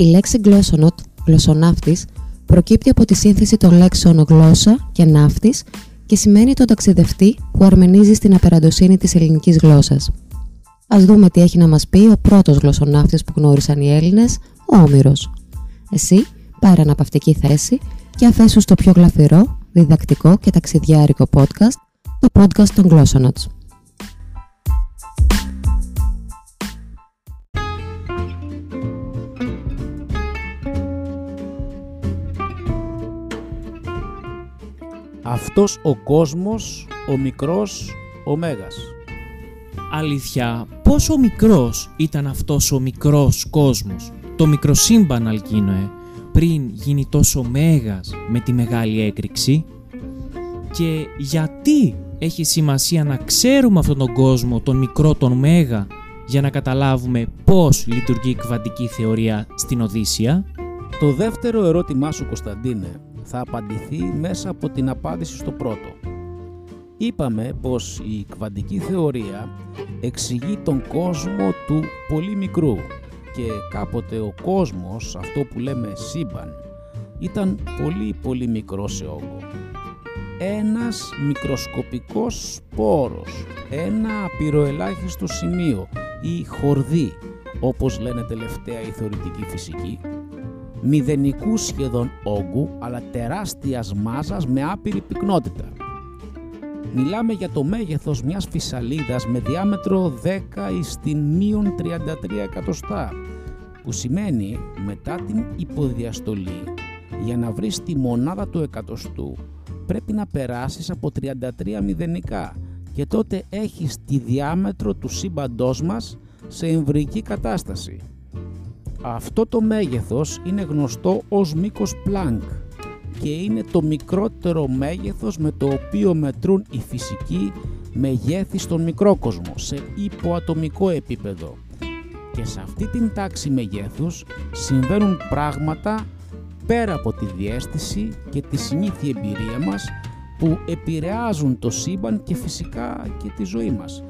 Η λέξη γλώσσονοτ, γλωσσοναύτης, προκύπτει από τη σύνθεση των λέξεων γλώσσα και ναύτης και σημαίνει τον ταξιδευτή που αρμενίζει στην απεραντοσύνη της ελληνικής γλώσσας. Ας δούμε τι έχει να μας πει ο πρώτος γλωσσοναύτης που γνώρισαν οι Έλληνες, ο Όμηρος. Εσύ, πάρε αναπαυτική θέση και αφέσου στο πιο γλαφυρό, διδακτικό και ταξιδιάρικο podcast, το podcast των Glossonauts. Αυτός ο κόσμος, ο μικρός, ο Μέγας. Αλήθεια, πόσο μικρός ήταν αυτός ο μικρός κόσμος, το μικροσύμπαν Αλκίνοε, πριν γίνει τόσο μέγας με τη μεγάλη έκρηξη; Και γιατί έχει σημασία να ξέρουμε αυτόν τον κόσμο, τον μικρό, τον μέγα, για να καταλάβουμε πώς λειτουργεί η κβαντική θεωρία στην Οδύσσια; Το δεύτερο ερώτημά σου Κωνσταντίνε θα απαντηθεί μέσα από την απάντηση στο πρώτο. Είπαμε πως η κβαντική θεωρία εξηγεί τον κόσμο του πολύ μικρού και κάποτε ο κόσμος, αυτό που λέμε σύμπαν, ήταν πολύ πολύ μικρό σε όγκο. Ένας μικροσκοπικός σπόρος, ένα απειροελάχιστο σημείο ή χορδί, όπως λένε τελευταία η θεωρητική φυσική, μηδενικούς σχεδόν όγκου αλλά τεράστιας μάζας με άπειρη πυκνότητα. Μιλάμε για το μέγεθος μιας φυσαλίδας με διάμετρο 10 στην μείον 33 εκατοστά που σημαίνει μετά την υποδιαστολή για να βρεις τη μονάδα του εκατοστού πρέπει να περάσεις από 33 μηδενικά και τότε έχεις τη διάμετρο του σύμπαντός μας σε εμβρική κατάσταση. Αυτό το μέγεθος είναι γνωστό ως μήκος Planck και είναι το μικρότερο μέγεθος με το οποίο μετρούν οι φυσικοί μεγέθη στον μικρόκοσμο σε υποατομικό επίπεδο. Και σε αυτή την τάξη μεγέθους συμβαίνουν πράγματα πέρα από τη διέστηση και τη συνήθεια εμπειρία μας που επηρεάζουν το σύμπαν και φυσικά και τη ζωή μας.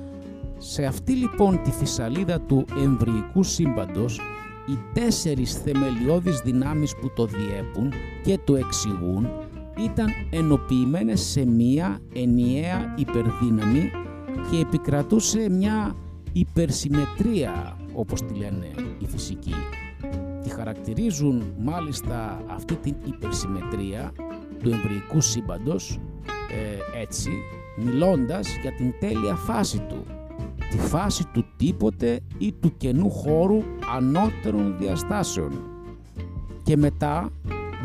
Σε αυτή λοιπόν τη φυσαλίδα του εμβρυϊκού σύμπαντος οι τέσσερις θεμελιώδεις δυνάμεις που το διέπουν και το εξηγούν ήταν ενοποιημένες σε μία ενιαία υπερδύναμη και επικρατούσε μια υπερσυμμετρία όπως τη λένε οι φυσικοί. Τη χαρακτηρίζουν μάλιστα αυτή την υπερσυμμετρία του εμβρυϊκού σύμπαντος ε, έτσι μιλώντας για την τέλεια φάση του τη φάση του τίποτε ή του κενού χώρου ανώτερων διαστάσεων. Και μετά,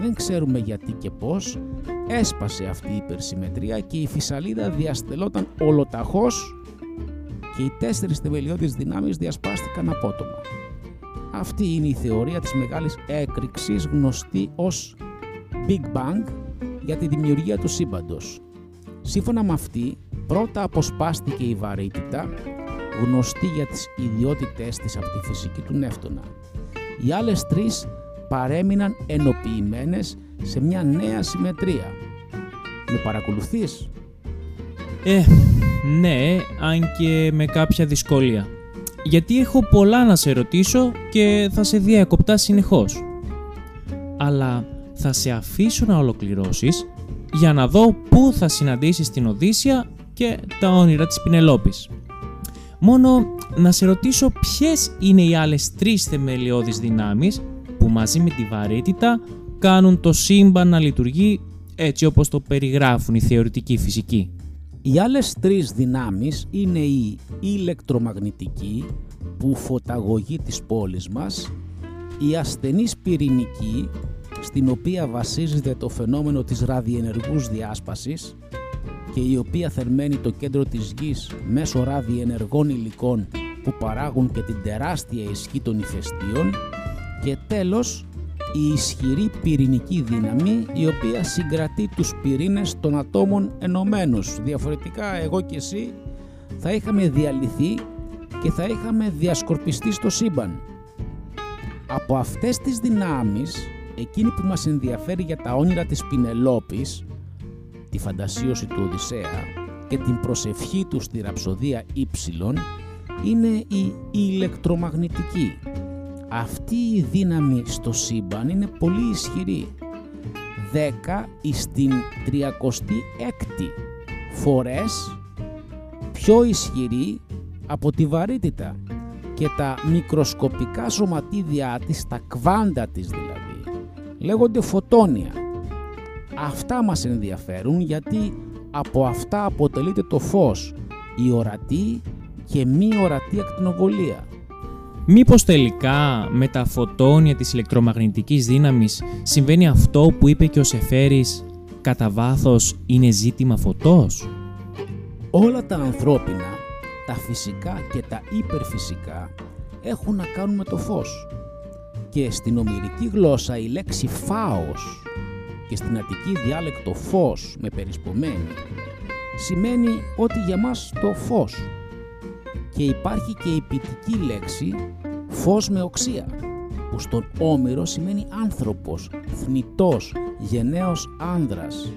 δεν ξέρουμε γιατί και πώς, έσπασε αυτή η υπερσυμμετρία και η φυσαλίδα διαστελόταν ολοταχώς και οι τέσσερις θεμελιώδεις δυνάμεις διασπάστηκαν απότομα. Αυτή είναι η θεωρία της μεγάλης έκρηξης γνωστή ως Big Bang για τη δημιουργία του σύμπαντος. Σύμφωνα με αυτή, πρώτα αποσπάστηκε η βαρύτητα γνωστή για τις ιδιότητές της από τη φυσική του νεύτωνα. Οι άλλες τρεις παρέμειναν ενοποιημένες σε μια νέα συμμετρία. Με παρακολουθείς; Ε, ναι, αν και με κάποια δυσκολία. Γιατί έχω πολλά να σε ρωτήσω και θα σε διακοπτά συνεχώς. Αλλά θα σε αφήσω να ολοκληρώσεις για να δω πού θα συναντήσεις την Οδύσσια και τα όνειρα της Πινελόπης. Μόνο να σε ρωτήσω ποιες είναι οι άλλες τρεις θεμελιώδεις δυνάμεις που μαζί με τη βαρύτητα κάνουν το σύμπαν να λειτουργεί έτσι όπως το περιγράφουν οι θεωρητικοί φυσικοί. Οι άλλες τρεις δυνάμεις είναι η ηλεκτρομαγνητική που φωταγωγεί της πόλης μας, η ασθενής πυρηνική στην οποία βασίζεται το φαινόμενο της ραδιενεργούς διάσπασης και η οποία θερμαίνει το κέντρο της γης μέσω ραδιενεργών υλικών που παράγουν και την τεράστια ισχύ των ηφαιστείων και τέλος η ισχυρή πυρηνική δύναμη η οποία συγκρατεί τους πυρήνες των ατόμων ενωμένους. Διαφορετικά εγώ και εσύ θα είχαμε διαλυθεί και θα είχαμε διασκορπιστεί στο σύμπαν. Από αυτές τις δυνάμεις, εκείνη που μας ενδιαφέρει για τα όνειρα της Πινελόπης, τη φαντασίωση του Οδυσσέα και την προσευχή του στη ραψοδία Υ είναι η ηλεκτρομαγνητική. αυτή η δύναμη στο σύμπαν είναι πολύ ισχυρή. 10 στην 36η φορές πιο ισχυρή από τη βαρύτητα και τα μικροσκοπικά σωματίδια της, τα κβάντα της δηλαδή, λέγονται φωτόνια. Αυτά μας ενδιαφέρουν γιατί από αυτά αποτελείται το φως, η ορατή και μη ορατή ακτινοβολία. Μήπως τελικά με τα φωτόνια της ηλεκτρομαγνητικής δύναμης συμβαίνει αυτό που είπε και ο Σεφέρης κατά βάθος είναι ζήτημα φωτός. Όλα τα ανθρώπινα, τα φυσικά και τα υπερφυσικά έχουν να κάνουν με το φως. Και στην ομυρική γλώσσα η λέξη φάος και στην αττική διάλεκτο φως με περισπομένη σημαίνει ότι για μας το φως και υπάρχει και η ποιητική λέξη φως με οξία που στον Όμηρο σημαίνει άνθρωπος, θνητός, γενναίος άνδρας.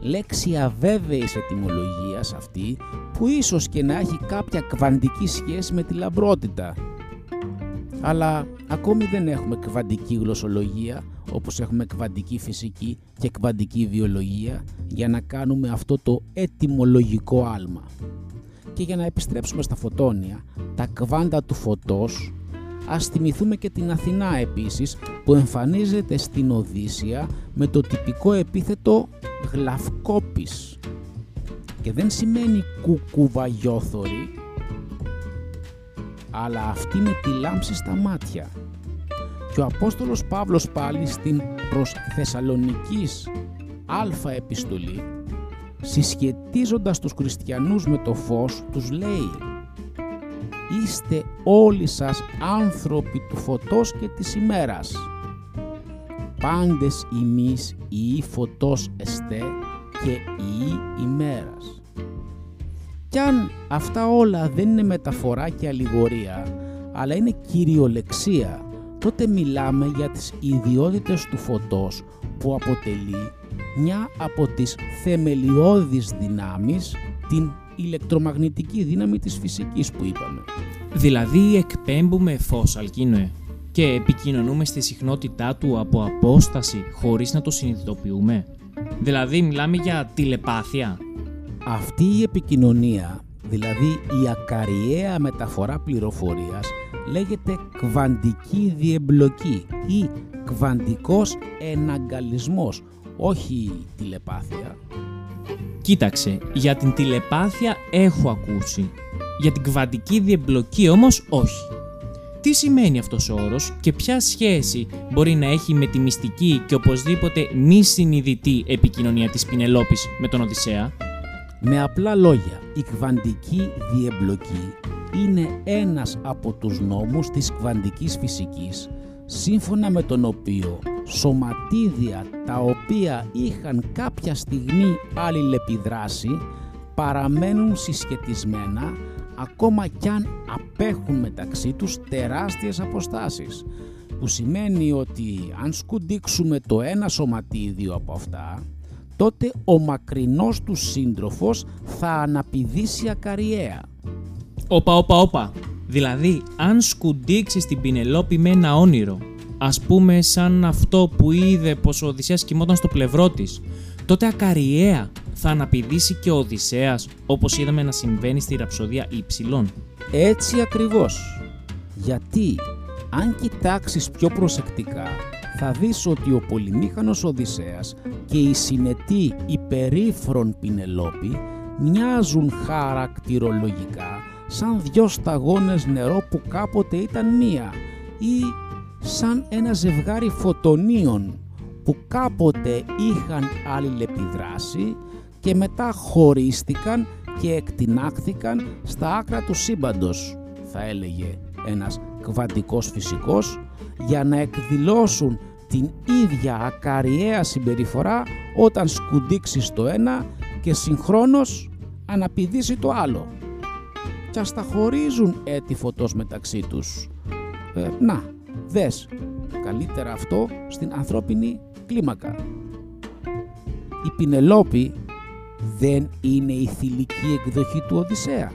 Λέξη αβέβαιης ετυμολογίας αυτή που ίσως και να έχει κάποια κβαντική σχέση με τη λαμπρότητα. Αλλά ακόμη δεν έχουμε κβαντική γλωσσολογία όπως έχουμε κβαντική φυσική και κβαντική βιολογία για να κάνουμε αυτό το ετυμολογικό άλμα. Και για να επιστρέψουμε στα φωτόνια, τα κβάντα του φωτός, ας θυμηθούμε και την Αθηνά επίσης που εμφανίζεται στην Οδύσσια με το τυπικό επίθετο γλαυκόπης και δεν σημαίνει κουκουβαγιόθωρη αλλά αυτή με τη λάμψη στα μάτια. Και ο Απόστολος Παύλος πάλι στην προς Θεσσαλονικής αλφα επιστολή συσχετίζοντας τους χριστιανούς με το φως τους λέει «Είστε όλοι σας άνθρωποι του φωτός και της ημέρας. Πάντες ημείς η φωτός εστέ και η ημέρας». Κι αν αυτά όλα δεν είναι μεταφορά και αλληγορία, αλλά είναι κυριολεξία, τότε μιλάμε για τις ιδιότητες του φωτός που αποτελεί μια από τις θεμελιώδεις δυνάμεις, την ηλεκτρομαγνητική δύναμη της φυσικής που είπαμε. Δηλαδή εκπέμπουμε φως, Αλκίνοε, και επικοινωνούμε στη συχνότητά του από απόσταση χωρίς να το συνειδητοποιούμε. Δηλαδή μιλάμε για τηλεπάθεια. Αυτή η επικοινωνία, δηλαδή η ακαριαία μεταφορά πληροφορίας, λέγεται κβαντική διεμπλοκή ή κβαντικός εναγκαλισμός, όχι τηλεπάθεια. Κοίταξε, για την τηλεπάθεια έχω ακούσει. Για την κβαντική διεμπλοκή όμως όχι. Τι σημαίνει αυτός ο όρος και ποια σχέση μπορεί να έχει με τη μυστική και οπωσδήποτε μη συνειδητή επικοινωνία της Πινελόπης με τον Οδυσσέα; Με απλά λόγια, η κβαντική διεμπλοκή είναι ένας από τους νόμους της κβαντικής φυσικής σύμφωνα με τον οποίο σωματίδια τα οποία είχαν κάποια στιγμή αλληλεπιδράσει παραμένουν συσχετισμένα ακόμα κι αν απέχουν μεταξύ τους τεράστιες αποστάσεις που σημαίνει ότι αν σκουντίξουμε το ένα σωματίδιο από αυτά τότε ο μακρινός του σύντροφος θα αναπηδήσει ακαριέα. Όπα, όπα, όπα. Δηλαδή, αν σκουντίξεις την Πινελόπη με ένα όνειρο, ας πούμε σαν αυτό που είδε πως ο Οδυσσέας κοιμόταν στο πλευρό της, τότε ακαριέα θα αναπηδήσει και ο Οδυσσέας όπως είδαμε να συμβαίνει στη ραψοδία Υψηλών. Έτσι ακριβώς. Γιατί αν κοιτάξεις πιο προσεκτικά θα δεις ότι ο πολυμήχανος Οδυσσέας και η συνετή υπερήφρον Πινελόπη μοιάζουν χαρακτηρολογικά σαν δυο σταγόνες νερό που κάποτε ήταν μία ή σαν ένα ζευγάρι φωτονίων που κάποτε είχαν αλληλεπιδράσει και μετά χωρίστηκαν και εκτινάχθηκαν στα άκρα του σύμπαντος, θα έλεγε ένας κβαντικός φυσικός, για να εκδηλώσουν την ίδια ακαριαία συμπεριφορά όταν σκουντίξει το ένα και συγχρόνως αναπηδήσει το άλλο. Και ας τα χωρίζουν έτη φωτός μεταξύ τους. Ε, να, δες, καλύτερα αυτό στην ανθρώπινη κλίμακα. Η Πινελόπη δεν είναι η θηλυκή εκδοχή του Οδυσσέα.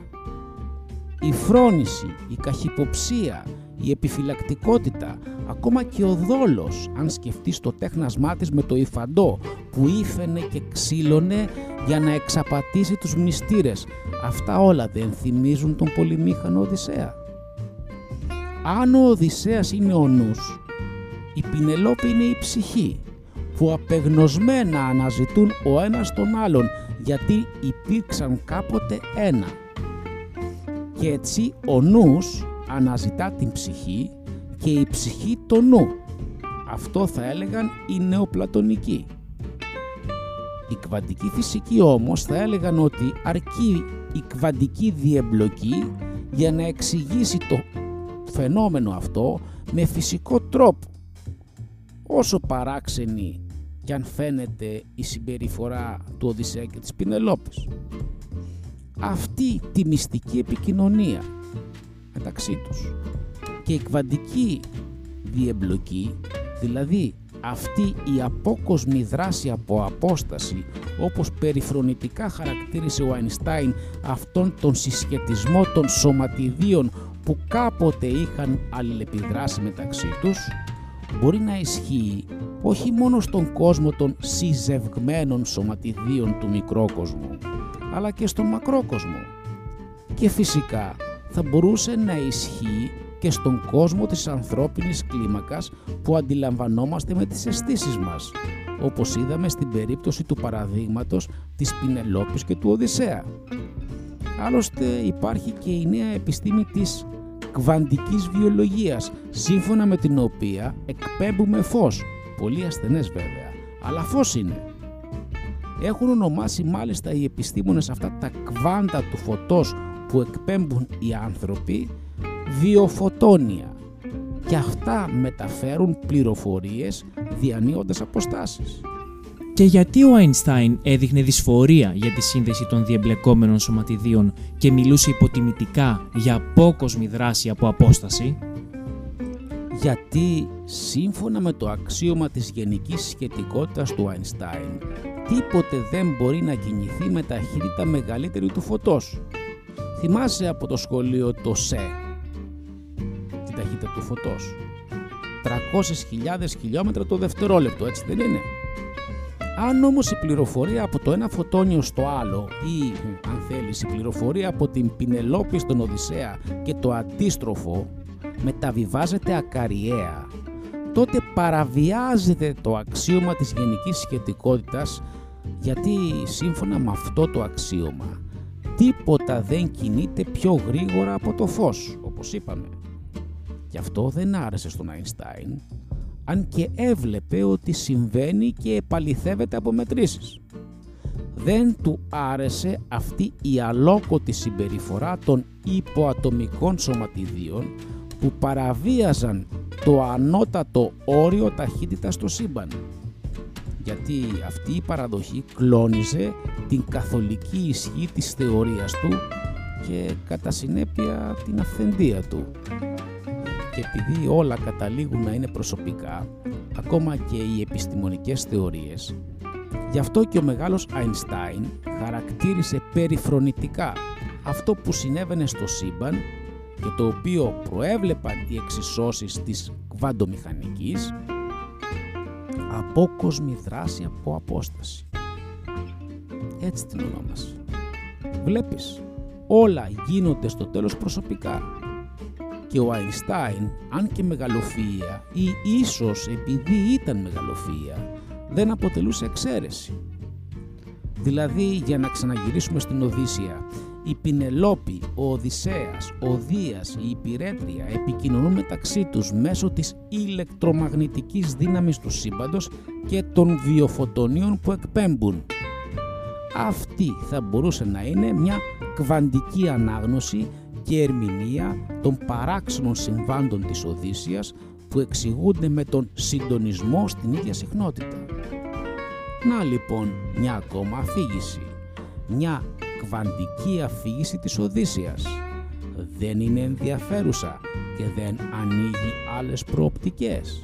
Η φρόνηση, η καχυποψία, η επιφυλακτικότητα, ακόμα και ο δόλος, αν σκεφτείς το τέχνασμά της με το υφαντό που ήφαινε και ξύλωνε για να εξαπατήσει τους μνηστήρες. Αυτά όλα δεν θυμίζουν τον πολυμήχανο Οδυσσέα. Αν ο Οδυσσέας είναι ο νους, η Πινελόπη είναι η ψυχή που απεγνωσμένα αναζητούν ο ένας τον άλλον γιατί υπήρξαν κάποτε ένα. Και έτσι ο νους αναζητά την ψυχή και η ψυχή το νου. Αυτό θα έλεγαν οι νεοπλατωνικοί. Η κβαντική φυσική όμως θα έλεγαν ότι αρκεί η κβαντική διεμπλοκή για να εξηγήσει το φαινόμενο αυτό με φυσικό τρόπο. Όσο παράξενη κι αν φαίνεται η συμπεριφορά του Οδυσσέα και της Πινελόπης. Αυτή τη μυστική επικοινωνία μεταξύ τους. Και η κβαντική διεμπλοκή, δηλαδή αυτή η απόκοσμη δράση από απόσταση όπως περιφρονητικά χαρακτήρισε ο Αϊνστάιν αυτόν τον συσχετισμό των σωματιδίων που κάποτε είχαν αλληλεπιδράσει μεταξύ τους μπορεί να ισχύει όχι μόνο στον κόσμο των συζευγμένων σωματιδίων του μικρόκοσμου αλλά και στον μακρόκοσμο και φυσικά θα μπορούσε να ισχύει και στον κόσμο της ανθρώπινης κλίμακας που αντιλαμβανόμαστε με τις αισθήσεις μας, όπως είδαμε στην περίπτωση του παραδείγματος της Πινελόπης και του Οδυσσέα. Άλλωστε υπάρχει και η νέα επιστήμη της κβαντικής βιολογίας, σύμφωνα με την οποία εκπέμπουμε φως, πολύ ασθενές βέβαια, αλλά φως είναι. Έχουν ονομάσει μάλιστα οι επιστήμονες αυτά τα κβάντα του φωτός που εκπέμπουν οι άνθρωποι βιοφωτόνια και αυτά μεταφέρουν πληροφορίες διανύοντας αποστάσεις. Και γιατί ο Αϊνστάιν έδειχνε δυσφορία για τη σύνδεση των διεμπλεκόμενων σωματιδίων και μιλούσε υποτιμητικά για απόκοσμη δράση από απόσταση; Γιατί σύμφωνα με το αξίωμα της γενικής σχετικότητας του Αϊνστάιν, τίποτε δεν μπορεί να κινηθεί με ταχύτητα μεγαλύτερη του φωτός. Θυμάσαι από το σχολείο το ΣΕ, την ταχύτητα του φωτός. 300.000 χιλιόμετρα το δευτερόλεπτο, έτσι δεν είναι; Αν όμως η πληροφορία από το ένα φωτόνιο στο άλλο ή αν θέλεις η πληροφορία από την Πινελόπη στον Οδυσσέα και το αντίστροφο μεταβιβάζεται ακαριέα τότε παραβιάζεται το αξίωμα της γενικής σχετικότητας γιατί σύμφωνα με αυτό το αξίωμα τίποτα δεν κινείται πιο γρήγορα από το φως όπως είπαμε. Γι' αυτό δεν άρεσε στον Αϊνστάιν αν και έβλεπε ότι συμβαίνει και επαληθεύεται από μετρήσεις. Δεν του άρεσε αυτή η αλόκοτη συμπεριφορά των υποατομικών σωματιδίων που παραβίαζαν το ανώτατο όριο ταχύτητας στο σύμπαν. Γιατί αυτή η παραδοχή κλώνιζε την καθολική ισχύ της θεωρίας του και κατά συνέπεια την αυθεντία του και επειδή όλα καταλήγουν να είναι προσωπικά, ακόμα και οι επιστημονικές θεωρίες, γι' αυτό και ο μεγάλος Αϊνστάιν χαρακτήρισε περιφρονητικά αυτό που συνέβαινε στο σύμπαν και το οποίο προέβλεπαν οι εξισώσεις της κβαντομηχανικής απόκοσμη δράση από απόσταση. Έτσι την ονόμασε. Βλέπεις, όλα γίνονται στο τέλος προσωπικά και ο Αϊνστάιν, αν και μεγαλοφυΐα ή ίσως επειδή ήταν μεγαλοφυΐα, δεν αποτελούσε εξαίρεση. Δηλαδή, για να ξαναγυρίσουμε στην Οδύσσια, η Πινελόπη, ο Οδυσσέας, ο Δίας, η Υπηρέτρια επικοινωνούν μεταξύ τους μέσω της ηλεκτρομαγνητικής δύναμης του σύμπαντος και των βιοφωτονίων που εκπέμπουν. Αυτή θα μπορούσε να είναι μια κβαντική ανάγνωση και ερμηνεία των παράξενων συμβάντων της Οδύσσιας που εξηγούνται με τον συντονισμό στην ίδια συχνότητα. Να λοιπόν μια ακόμα αφήγηση, μια κβαντική αφήγηση της Οδύσσιας. Δεν είναι ενδιαφέρουσα και δεν ανοίγει άλλες προοπτικές.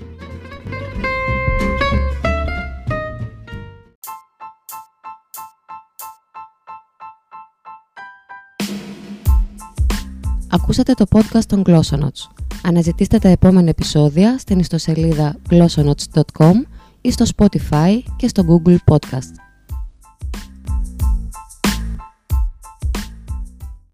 Ακούσατε το podcast των Glossonauts. Αναζητήστε τα επόμενα επεισόδια στην ιστοσελίδα glossonotes.com ή στο Spotify και στο Google Podcast.